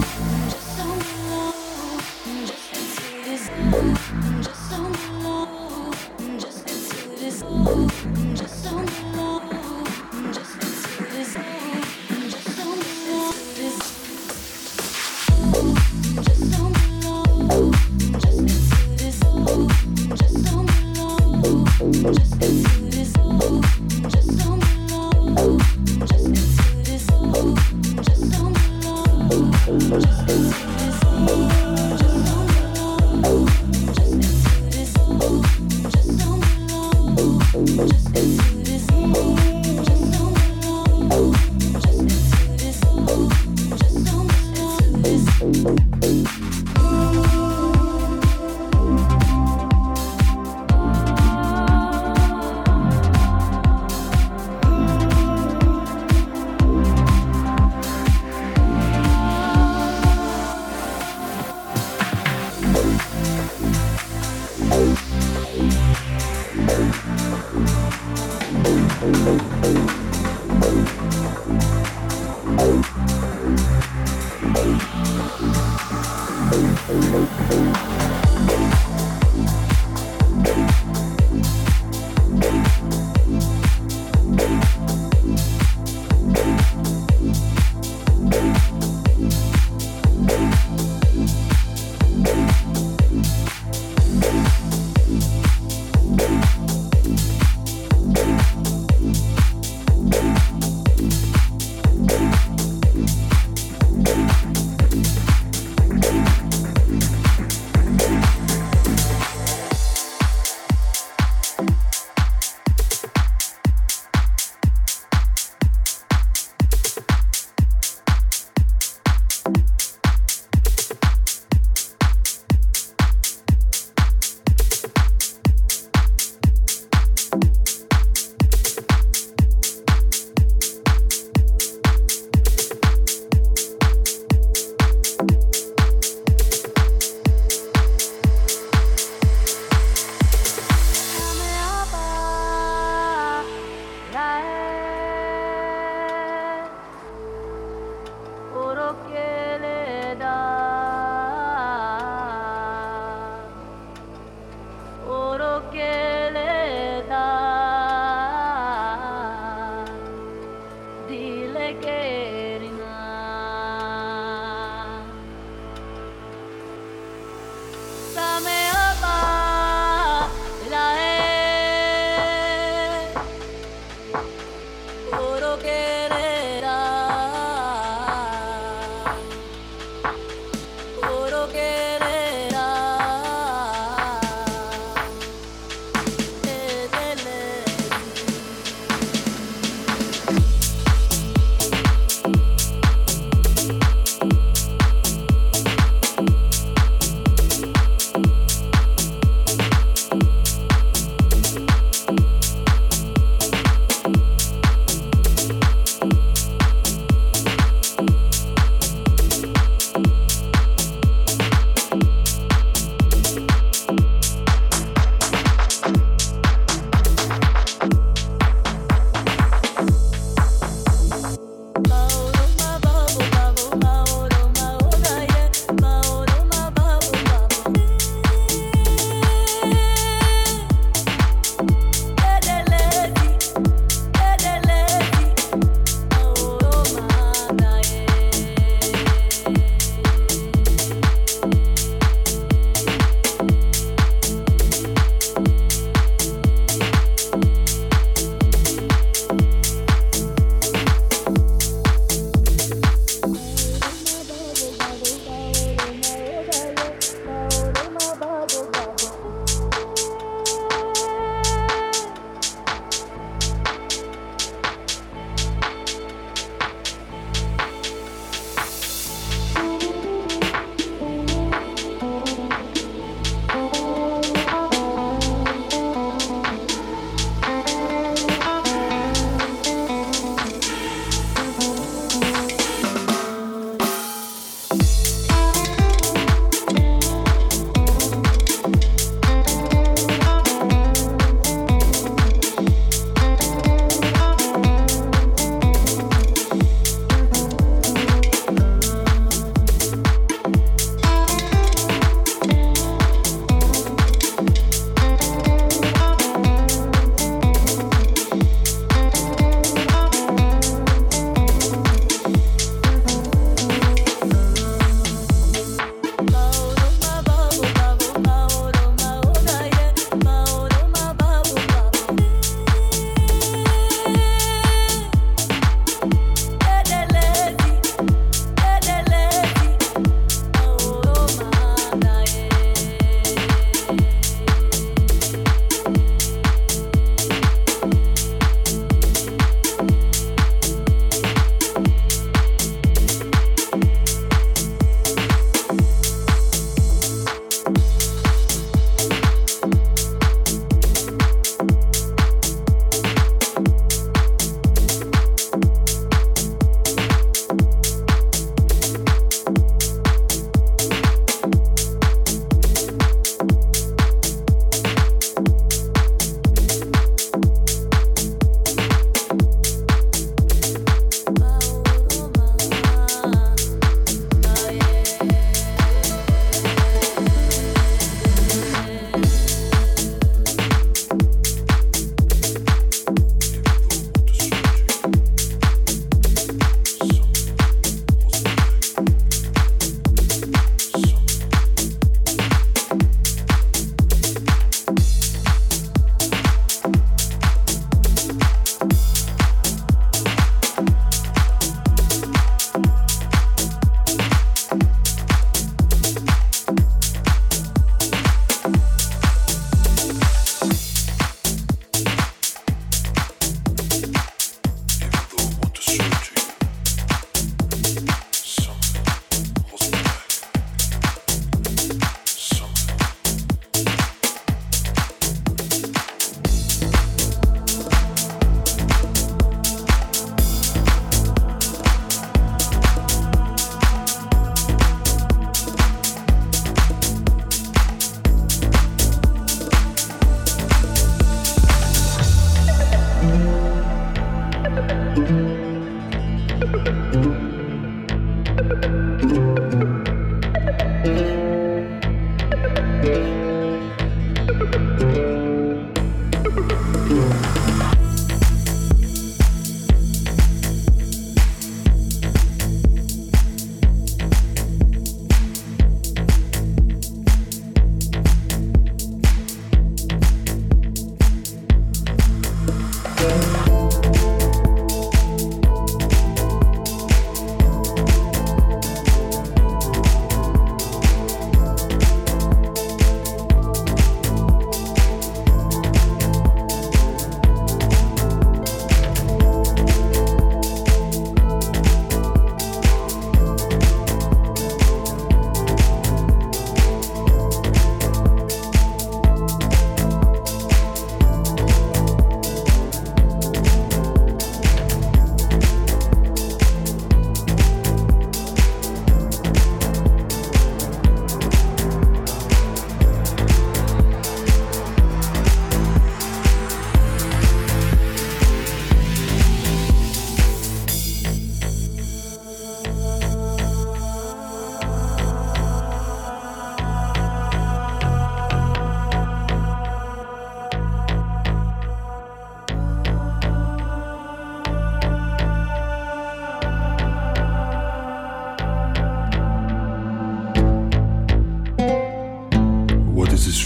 Música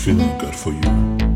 feeling good for you.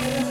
Bye.